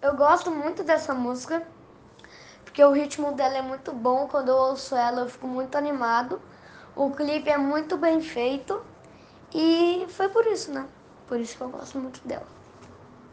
Eu gosto muito dessa música, porque o ritmo dela é muito bom. Quando eu ouço ela, eu fico muito animado. O clipe é muito bem feito e foi por isso, né? Por isso que eu gosto muito dela.